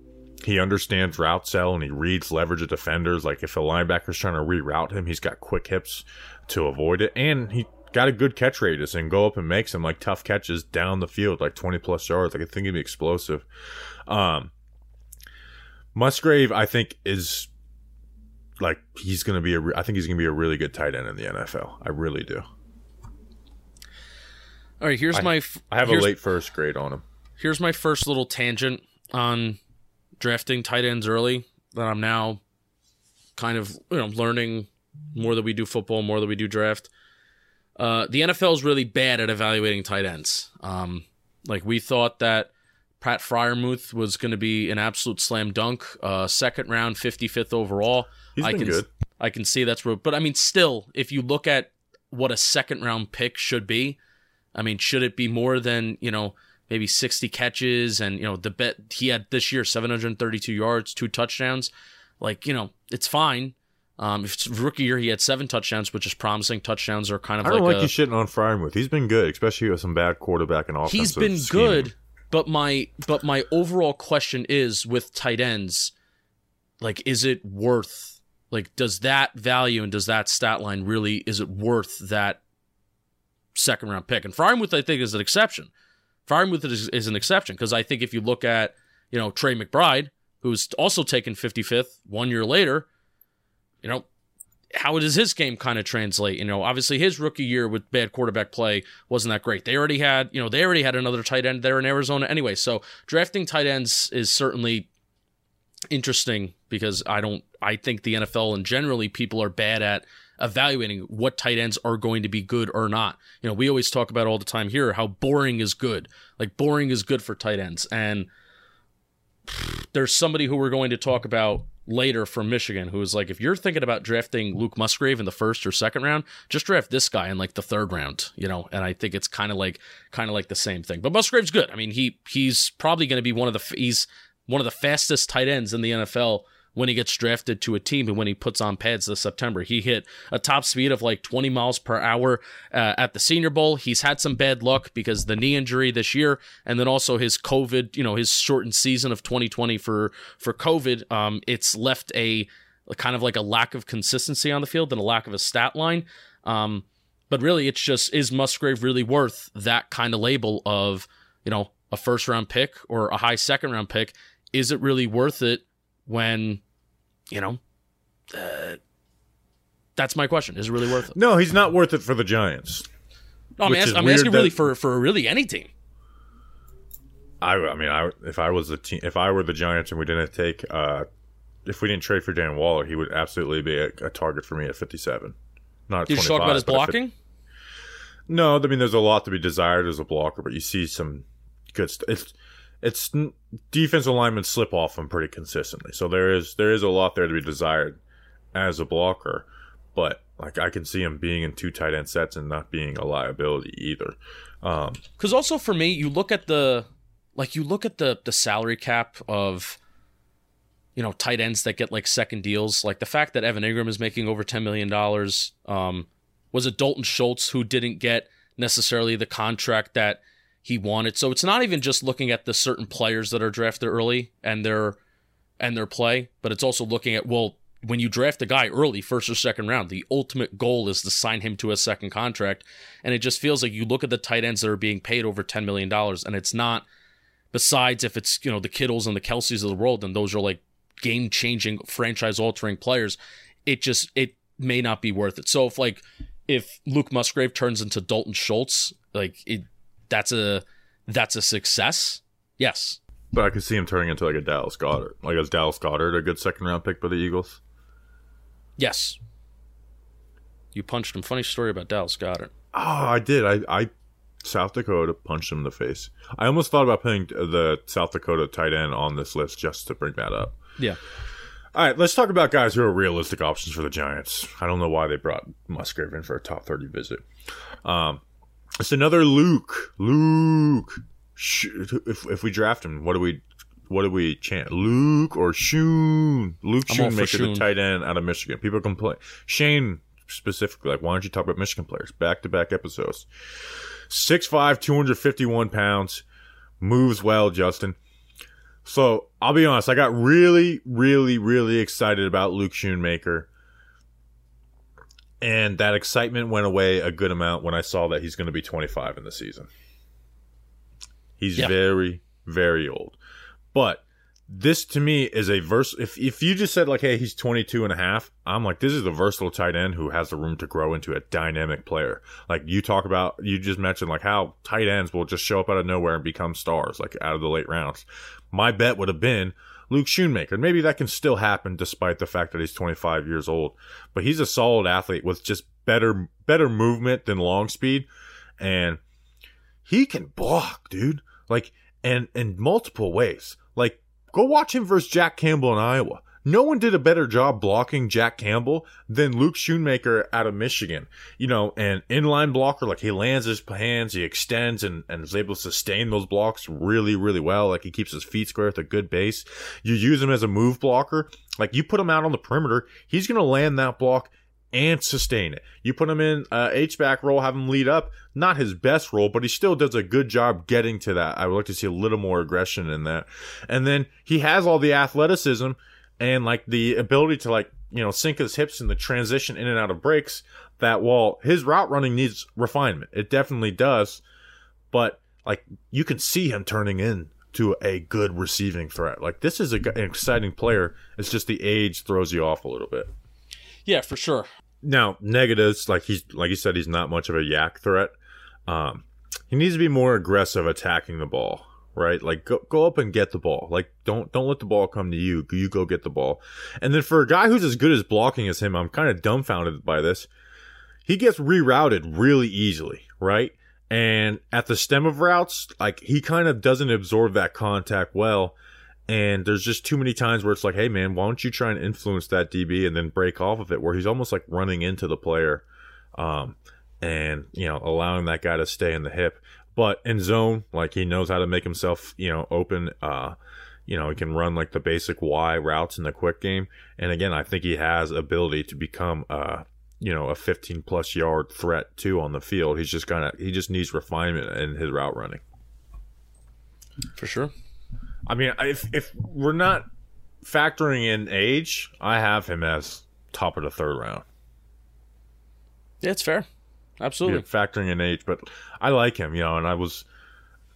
he understands route cell and he reads leverage of defenders. Like if a linebacker's trying to reroute him, he's got quick hips to avoid it. And he got a good catch radius and go up and make some like tough catches down the field, like 20 plus yards. Like I think he'd be explosive. Um, Musgrave, I think, is like he's going to be a. I think he's going to be a really good tight end in the NFL. I really do. All right, here's I, my. I have a late first grade on him. Here's my first little tangent on drafting tight ends early that I'm now kind of you know learning more that we do football, more that we do draft. Uh, the NFL is really bad at evaluating tight ends. Um, like we thought that Pat Freiermuth was going to be an absolute slam dunk. Uh, second round, 55th overall. He's I been can, good. I can see that's, where, but I mean, still, if you look at what a second round pick should be, I mean, should it be more than you know maybe 60 catches and you know the bet he had this year 732 yards, two touchdowns, like you know it's fine. Um, if it's rookie year, he had seven touchdowns, which is promising. Touchdowns are kind of I don't like, like, a, you shitting on Freiermuth. He's been good, especially with some bad quarterback and offensive. he's been scheming. good but my but my overall question is with tight ends like is it worth like does that value and does that stat line really is it worth that second round pick? And Freiermuth I think is an exception. Freiermuth is, is an exception because I think if you look at you know Trey McBride who's also taken 55th one year later you know how does his game kind of translate? You know, obviously his rookie year with bad quarterback play wasn't that great. They already had, you know, they already had another tight end there in Arizona anyway. So drafting tight ends is certainly interesting because I don't, I think the NFL and generally people are bad at evaluating what tight ends are going to be good or not. You know, we always talk about all the time here how boring is good. Like boring is good for tight ends. And there's somebody who we're going to talk about later from Michigan who was like, if you're thinking about drafting Luke Musgrave in the first or second round, just draft this guy in like the third round, you know. And I think it's kind of like kind of like the same thing. But Musgrave's good. I mean, he he's probably going to be one of the he's one of the fastest tight ends in the NFL when he gets drafted to a team and when he puts on pads this September. He hit a top speed of like 20 miles per hour uh, at the Senior Bowl. He's had some bad luck because the knee injury this year, and then also his COVID, you know, his shortened season of 2020 for for COVID. Um, it's left a kind of like a lack of consistency on the field and a lack of a stat line. Um, but really, it's just is Musgrave really worth that kind of label of you know a first round pick or a high second round pick? Is it really worth it? When you know uh, that's my question is it really worth it No, he's not worth it for the Giants. no, i'm, ask, I'm asking really for for really any team I, I mean, I if I was the team, if I were the Giants and we didn't take, uh, if we didn't trade for Darren Waller, he would absolutely be a, a target for me at 57. Not did you talk about his but at 50 blocking No, I mean, there's a lot to be desired as a blocker, but you see some good stuff. It's defensive linemen slip off him pretty consistently, so there is there is a lot there to be desired as a blocker. But like I can see him being in two tight end sets and not being a liability either. Um, because also for me you look at the like you look at the the salary cap of you know tight ends that get like second deals like the fact that evan engram is making over 10 million dollars um was it dalton schultz who didn't get necessarily the contract that he wanted so it's not even just looking at the certain players that are drafted early and their and their play but it's also looking at well when you draft a guy early, first or second round, the ultimate goal is to sign him to a second contract. And it just feels like you look at the tight ends that are being paid over $10 million, and it's not, besides if it's, you know, the Kittles and the Kelces of the world, then those are like game changing, franchise altering players. It just, it, may not be worth it. So if like if Luke Musgrave turns into Dalton Schultz, like it, that's a that's a success. Yes. But I could see him turning into like a Dallas Goedert. Like is Dallas Goedert a good second round pick by the Eagles? Yes. You punched him. Funny story about Dallas Goedert. Oh, I did. I, I South Dakota punched him in the face. I almost thought about putting the South Dakota tight end on this list just to bring that up. Yeah. All right, let's talk about guys who are realistic options for the Giants. I don't know why they brought Musgrave in for a top 30 visit. Um, it's another Luke. Luke. If, if we draft him, what do we what do we chant? Luke or Schoon? Luke Schoonmaker, the tight end out of Michigan. People complain. Shane specifically, like, why don't you talk about Michigan players? Back to back episodes. 6'5, 251 pounds. Moves well, Justin. So I'll be honest, I got really, really, really excited about Luke Schoonmaker. And that excitement went away a good amount when I saw that he's going to be 25 in the season. He's yeah. very, very old. But this to me is a verse. If, if you just said like, Hey, he's 22 and a half, I'm like, this is a versatile tight end who has the room to grow into a dynamic player. Like you talk about, you just mentioned like how tight ends will just show up out of nowhere and become stars, like out of the late rounds. My bet would have been Luke Schoonmaker. Maybe that can still happen despite the fact that he's 25 years old, but he's a solid athlete with just better, better movement than long speed. And he can block, dude. Like, and in multiple ways. Like, go watch him versus Jack Campbell in Iowa. No one did a better job blocking Jack Campbell than Luke Schoonmaker out of Michigan. You know, an inline blocker, like he lands his hands, he extends and, and is able to sustain those blocks really, really well. Like he keeps his feet square with a good base. You use him as a move blocker. Like you put him out on the perimeter, he's going to land that block and sustain it. You put him in uh, H back role, have him lead up. Not his best role, but he still does a good job getting to that. I would like to see a little more aggression in that. And then he has all the athleticism and like the ability to like you know sink his hips in the transition in and out of breaks. That while his route running needs refinement, it definitely does. But like you can see him turning in to a good receiving threat. Like this is a, an exciting player. It's just the age throws you off a little bit. Yeah, for sure. Now negatives, like he's like you said, he's not much of a YAC threat. Um, he needs to be more aggressive attacking the ball, right? Like go go up and get the ball. Like don't don't let the ball come to you. You go get the ball. And then for a guy who's as good as blocking as him, I'm kind of dumbfounded by this. He gets rerouted really easily, right? And at the stem of routes, like he kind of doesn't absorb that contact well. And there's just too many times where it's like, hey man, why don't you try and influence that DB and then break off of it? Where he's almost like running into the player, um, and you know allowing that guy to stay in the hip. But in zone, like he knows how to make himself, you know, open. Uh, you know, he can run like the basic Y routes in the quick game. And again, I think he has ability to become, uh, you know, a 15 plus yard threat too on the field. He's just kind of he just needs refinement in his route running. For sure. I mean, if if we're not factoring in age, I have him as top of the third round. Yeah, it's fair. Absolutely. Yeah, factoring in age, but I like him, you know, and I was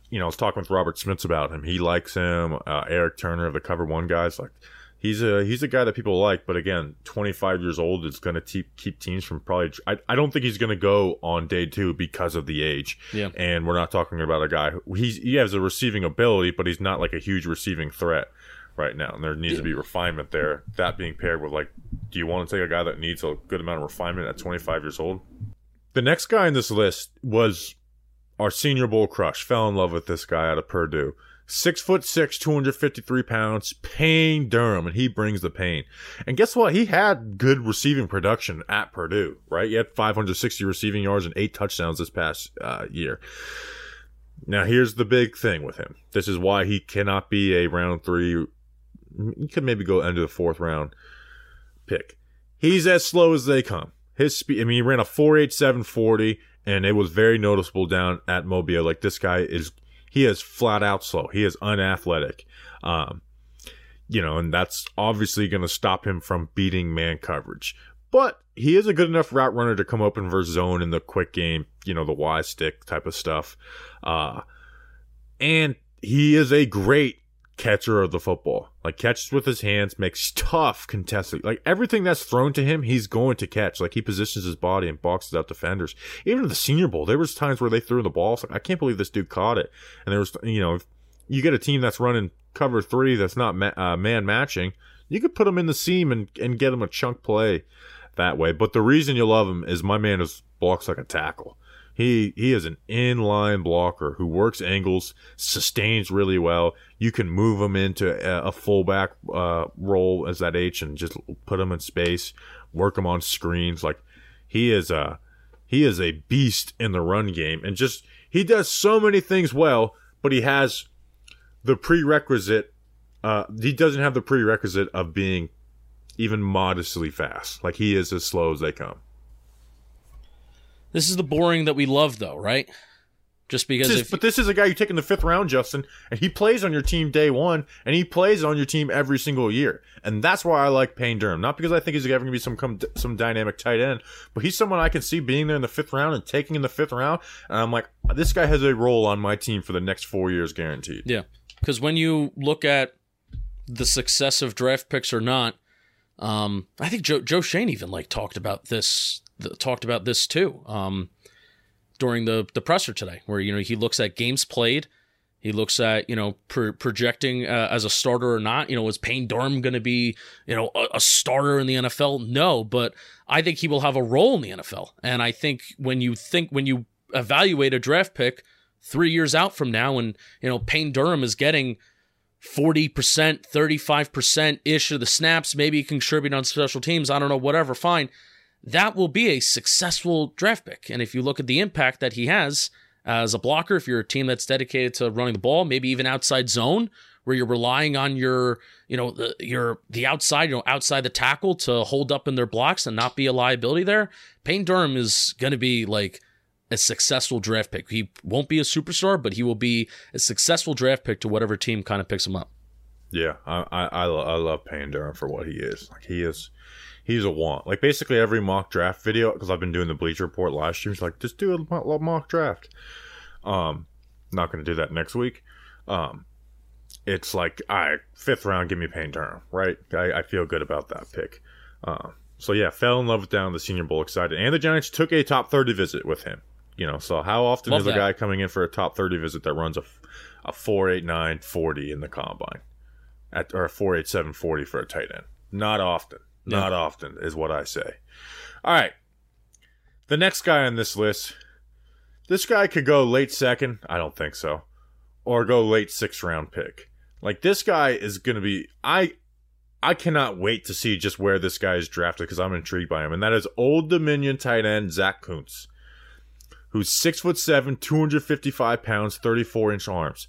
you know, I was talking with Robert Smits about him. He likes him. Uh, Eric Turner of the Cover One guys, like he's a he's a guy that people like, but again, 25 years old is going to keep keep teams from probably. I, I don't think he's going to go on day two because of the age. Yeah, and we're not talking about a guy who he's he has a receiving ability, but he's not like a huge receiving threat right now, and there needs yeah. to be refinement there. That being paired with like, do you want to take a guy that needs a good amount of refinement at 25 years old? The next guy in this list was our Senior Bowl crush. Fell in love with this guy out of Purdue. Six foot six, 253 pounds, Payne Durham, and he brings the pain. And guess what? He had good receiving production at Purdue, right? He had 560 receiving yards and eight touchdowns this past uh, year. Now, here's the big thing with him. This is why he cannot be a round three. He could maybe go into the fourth round pick. He's as slow as they come. His speed, I mean, he ran a 4.8740, and it was very noticeable down at Mobile. Like, this guy is he is flat out slow. He is unathletic. Um, you know, and that's obviously going to stop him from beating man coverage. But he is a good enough route runner to come open versus zone in the quick game, you know, the Y stick type of stuff. Uh, and he is a great catcher of the football. Like catches with his hands, makes tough contesting. Like everything that's thrown to him, he's going to catch. Like he positions his body and boxes out defenders. Even in the Senior Bowl, there was times where they threw the ball. Like, I can't believe this dude caught it. And there was, you know, you get a team that's running cover three that's not ma- uh, man matching, you could put him in the seam and and get him a chunk play that way. But the reason you love him is my man is blocks like a tackle. He he is an inline blocker who works angles, sustains really well. You can move him into a, a fullback uh, role as that H and just put him in space, work him on screens. Like he is a he is a beast in the run game, and just he does so many things well. But he has the prerequisite. Uh, he doesn't have the prerequisite of being even modestly fast. Like he is as slow as they come. This is the boring that we love, though, right? Just because, This is- but this is a guy you take in the fifth round, Justin, and he plays on your team day one, and he plays on your team every single year, and that's why I like Payne Durham. Not because I think he's ever going to be some some dynamic tight end, but he's someone I can see being there in the fifth round and taking in the fifth round, and I'm like, this guy has a role on my team for the next four years, guaranteed. yeah, because when you look at the success of draft picks or not, um, I think Joe Joe Schoen even like talked about this th- talked about this too um, during the the presser today, where you know he looks at games played. He looks at you know pro- projecting uh, as a starter or not. You know, is Payne Durham going to be you know a, a starter in the NFL? No, but I think he will have a role in the NFL. And I think when you think when you evaluate a draft pick three years out from now, and you know Payne Durham is getting forty percent, thirty five percent ish of the snaps, maybe contribute on special teams. I don't know, whatever. Fine, that will be a successful draft pick. And if you look at the impact that he has as a blocker, if you're a team that's dedicated to running the ball, maybe even outside zone, where you're relying on your, you know, the, your the outside, you know, outside the tackle to hold up in their blocks and not be a liability there. Payne Durham is going to be like a successful draft pick. He won't be a superstar, but he will be a successful draft pick to whatever team kind of picks him up. Yeah, I I, I, I love Payne Durham for what he is. Like he is, he's a want. Like basically every mock draft video, because I've been doing the Bleacher Report live streams. Like just do a mock draft. Um, not going to do that next week. Um, it's like, all right, fifth round, give me Payne Durham, right? I, I feel good about that pick. Um, so yeah, fell in love with down the Senior Bowl, excited, and the Giants took a top thirty visit with him. You know, so how often Love is a guy coming in for a top thirty visit that runs a a four eight nine forty in the combine? at or a four eight seven forty for a tight end. Not often. Not often is what I say. All right. The next guy on this list, this guy could go late second. I don't think so, or go late sixth round pick. Like this guy is going to be. I I cannot wait to see just where this guy is drafted because I'm intrigued by him, and that is Old Dominion tight end Zack Kuntz, who's six foot seven, 255 pounds, 34 inch arms,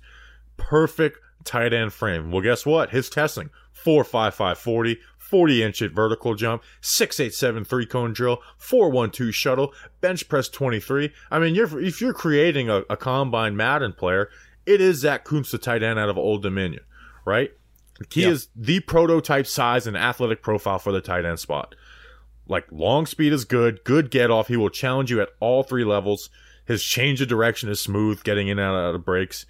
perfect tight end frame. Well, guess what? His testing four five five forty. 40 inch at vertical jump, 687 three cone drill, 412 shuttle, bench press 23. I mean, you're, if you're creating a, a combine Madden player, it is Zack Kuntz, the tight end out of Old Dominion, right? He Yeah. is the prototype size and athletic profile for the tight end spot. Like long speed is good, good get off. He will challenge you at all three levels. His change of direction is smooth, getting in and out of breaks.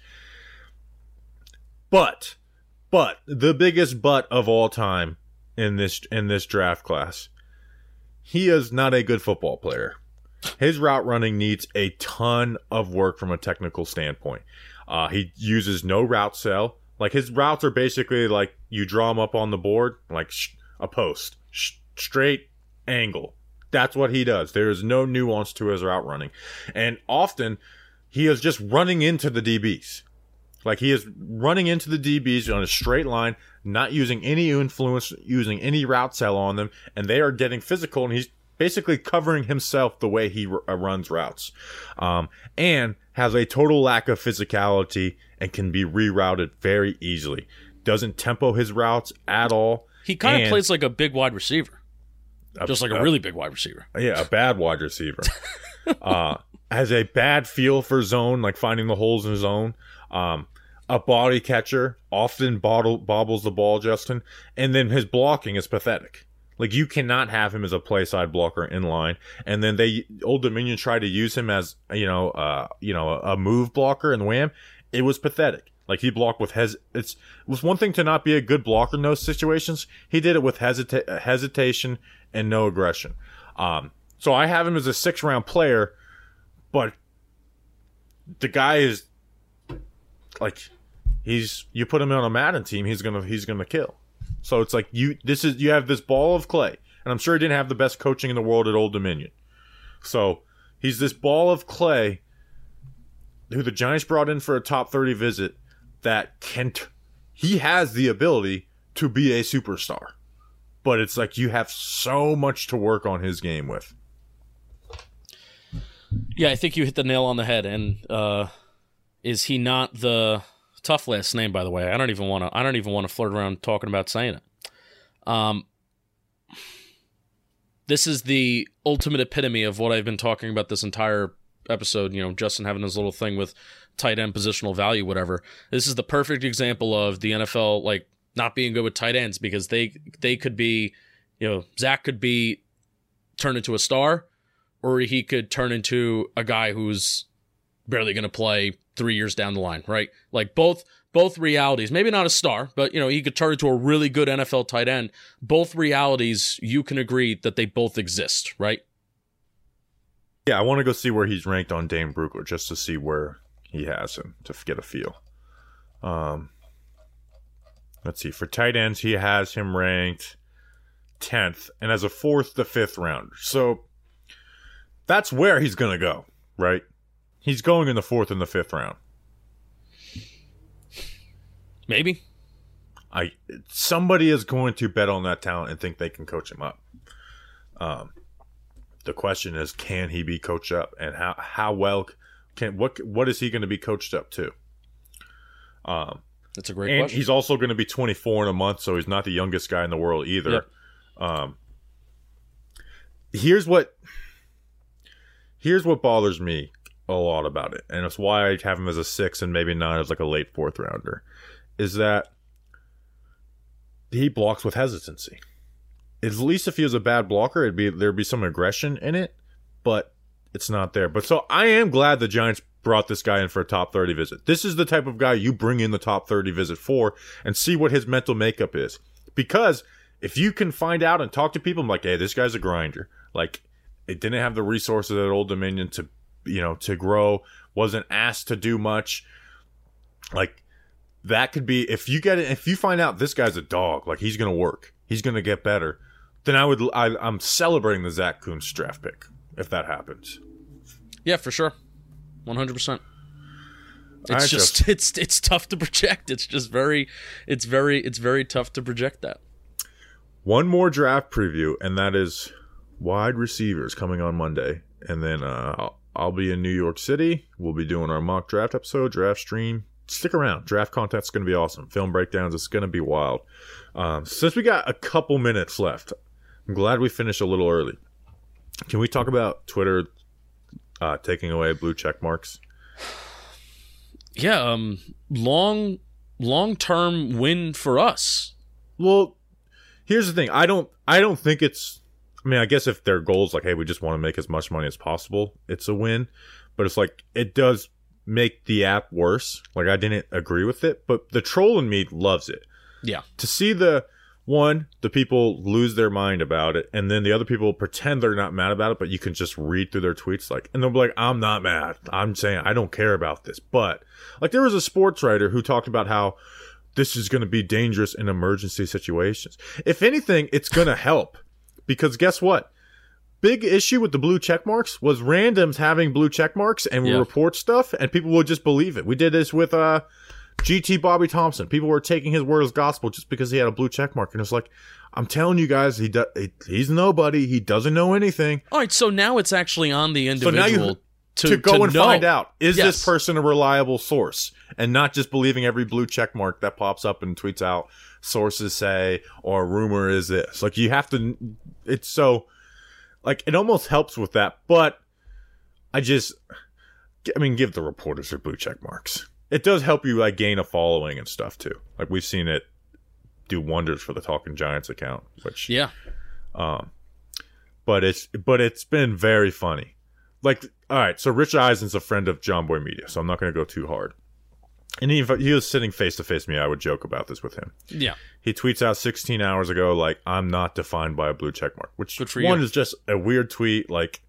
But, but the biggest but of all time in this in this draft class, he is not a good football player. His route running needs a ton of work from a technical standpoint. Uh, he uses no route cell. Like his routes are basically like you draw them up on the board, like sh- a post, sh- straight angle. That's what he does. There is no nuance to his route running, and often he is just running into the DBs. Like he is running into the DBs on a straight line, not using any influence, using any route cell on them, and they are getting physical, and he's basically covering himself the way he r- uh, runs routes, um, and has a total lack of physicality and can be rerouted very easily. Doesn't tempo his routes at all. He kind of plays like a big wide receiver, just like a uh, really big wide receiver. yeah, a bad wide receiver. [laughs] uh, has a bad feel for zone, like finding the holes in zone. Um, a body catcher often bottle, bobbles the ball, Justin, and then his blocking is pathetic. Like you cannot have him as a play side blocker in line, and then they Old Dominion tried to use him as you know, uh, you know, a, move blocker and wham. It was pathetic. Like he blocked with hes. It's it was one thing to not be a good blocker in those situations. He did it with hesita- hesitation and no aggression. Um, so I have him as a six round player, but the guy is like he's you put him on a Madden team, he's gonna he's gonna kill. So it's like you this is you have this ball of clay, and I'm sure he didn't have the best coaching in the world at Old Dominion. So he's this ball of clay who the Giants brought in for a top 30 visit that Kent he has the ability to be a superstar. But it's like you have so much to work on his game with. Yeah, I think you hit the nail on the head. And uh, is he not the tough last name? By the way, I don't even want to. I don't even want to flirt around talking about saying it. Um, this is the ultimate epitome of what I've been talking about this entire episode. You know, Justin having his little thing with tight end positional value, whatever. This is the perfect example of the NFL like not being good with tight ends because they they could be, you know, Zack could be turned into a star, or he could turn into a guy who's barely going to play three years down the line, right? Like both both realities. Maybe not a star, but you know he could turn into a really good NFL tight end. Both realities, you can agree that they both exist, right? Yeah, I want to go see where he's ranked on Dane Brugler just to see where he has him to get a feel. Um, let's see. For tight ends, he has him ranked 10th and as a fourth to fifth rounder. So that's where he's going to go, right? He's going in the fourth and the fifth round. Maybe. I somebody is going to bet on that talent and think they can coach him up. Um, the question is, can he be coached up, and how how well can what what is he going to be coached up to? Um, That's a great and question. he's also going to be 24 in a month, so he's not the youngest guy in the world either. Um, here's what here's what bothers me a lot about it, and it's why I have him as a six and maybe not as like a late fourth rounder, is that he blocks with hesitancy. At least if he was a bad blocker, it'd be there'd be some aggression in it, but it's not there. But so I am glad the Giants brought this guy in for a top 30 visit. This is the type of guy you bring in the top 30 visit for and see what his mental makeup is. Because if you can find out and talk to people, I'm like, hey, this guy's a grinder. Like, it didn't have the resources at Old Dominion to, you know, to grow, wasn't asked to do much. Like, that could be if you get it if you find out this guy's a dog like he's gonna work he's gonna get better then i would I, i'm celebrating the zack Kuntz draft pick if that happens yeah, for sure, one hundred percent. It's just, [laughs] it's it's tough to project. It's just very it's very it's very tough to project that. one more draft preview and that is wide receivers coming on monday and then uh I'll, be in new york city we'll be doing our mock draft episode draft stream stick around draft content's going to be awesome film breakdowns it's going to be wild um, since we got a couple minutes left i'm glad we finished a little early can we talk about twitter uh, taking away blue check marks Yeah, um, long long term win for us. Well, here's the thing. I don't. I don't think it's. I mean, I guess if their goal is like, hey, we just want to make as much money as possible, it's a win. But it's like it does make the app worse. Like I didn't agree with it, but the troll in me loves it. Yeah, To see the one, the people lose their mind about it, and then the other people pretend they're not mad about it, but you can just read through their tweets like, and they'll be like, "I'm not mad. I'm saying I don't care about this." But like, there was a sports writer who talked about how this is going to be dangerous in emergency situations. If anything, it's going to help because guess what? Big issue with the blue check marks was randoms having blue check marks and we Yeah. report stuff and people would just believe it. We did this with uh GT Bobby Thompson. People were taking his word as gospel just because he had a blue check mark and it's like I'm telling you guys he, do, he's nobody. He doesn't know anything. All right, so now it's actually on the So individual you to, to, go and know. find out is Yes. this person a reliable source and not just believing every blue check mark that pops up and tweets out sources say or rumor is this like you have to it's so like it almost helps with that but i just i mean give the reporters their blue check marks it does help you like gain a following and stuff too like we've seen it do wonders for the talking giants account which Yeah, um, but it's but it's been very funny. Like, all right, so Rich Eisen's a friend of Jomboy Media, so I'm not going to go too hard. and he, he was sitting face to face with me. I would joke about this with him. Yeah. He tweets out 16 hours ago, like, I'm not defined by a blue check mark, which Good for one you. is just a weird tweet. Like,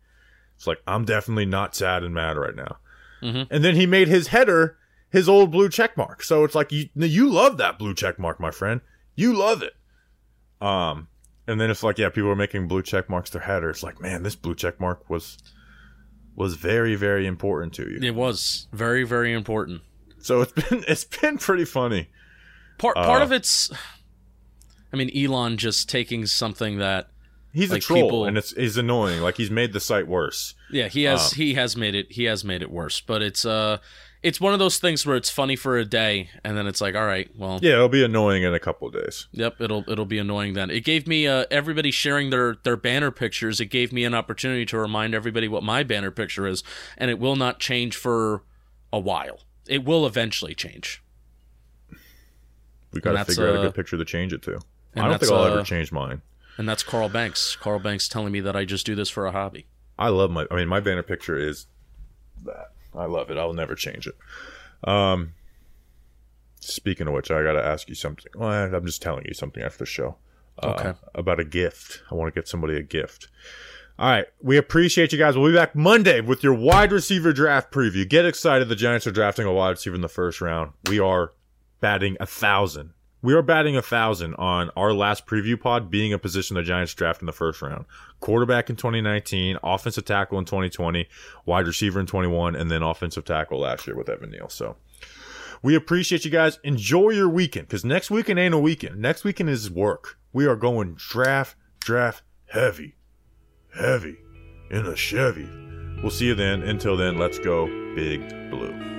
it's like, I'm definitely not sad and mad right now. Mhm. And then he made his header his old blue check mark. So it's like, you, you love that blue check mark, my friend. You love it. Um, and then it's like, yeah, people are making blue check marks their header. It's like, man, this blue check mark was, was very, very important to you. It was very, very important. So it's [laughs] been, it's been pretty funny. Part part Uh, of it's I mean, Elon just taking something that He's Like a troll, people- and it's he's annoying. Like he's made the site worse. Yeah, he has Um, he has made it he has made it worse, but it's uh it's one of those things where it's funny for a day and then it's like, all right, well, Yeah, it'll be annoying in a couple of days. yep, it'll it'll be annoying then. It gave me uh everybody sharing their their banner pictures. It gave me an opportunity to remind everybody what my banner picture is, and it will not change for a while. It will eventually change. We got to figure out a uh, good picture to change it to. I don't think I'll ever uh, change mine. And that's Carl Banks. Carl Banks telling me that I just do this for a hobby. I love my. I mean, my banner picture is that. I love it. I'll never change it. Um. Speaking of which, I got to ask you something. Well, I'm just telling you something after the show. Uh, Okay. About a gift. I want to get somebody a gift. All right. We appreciate you guys. We'll be back Monday with your wide receiver draft preview. Get excited. The Giants are drafting a wide receiver in the first round. We are batting a thousand. We are batting a thousand on our last preview pod being a position the Giants draft in the first round. Quarterback in 2019, offensive tackle in 2020, wide receiver in 21, and then offensive tackle last year with Evan Neal. So we appreciate you guys. Enjoy your weekend because next weekend ain't a weekend. Next weekend is work. We are going draft, draft heavy, heavy in a Chevy. We'll see you then. Until then, let's go, Big Blue.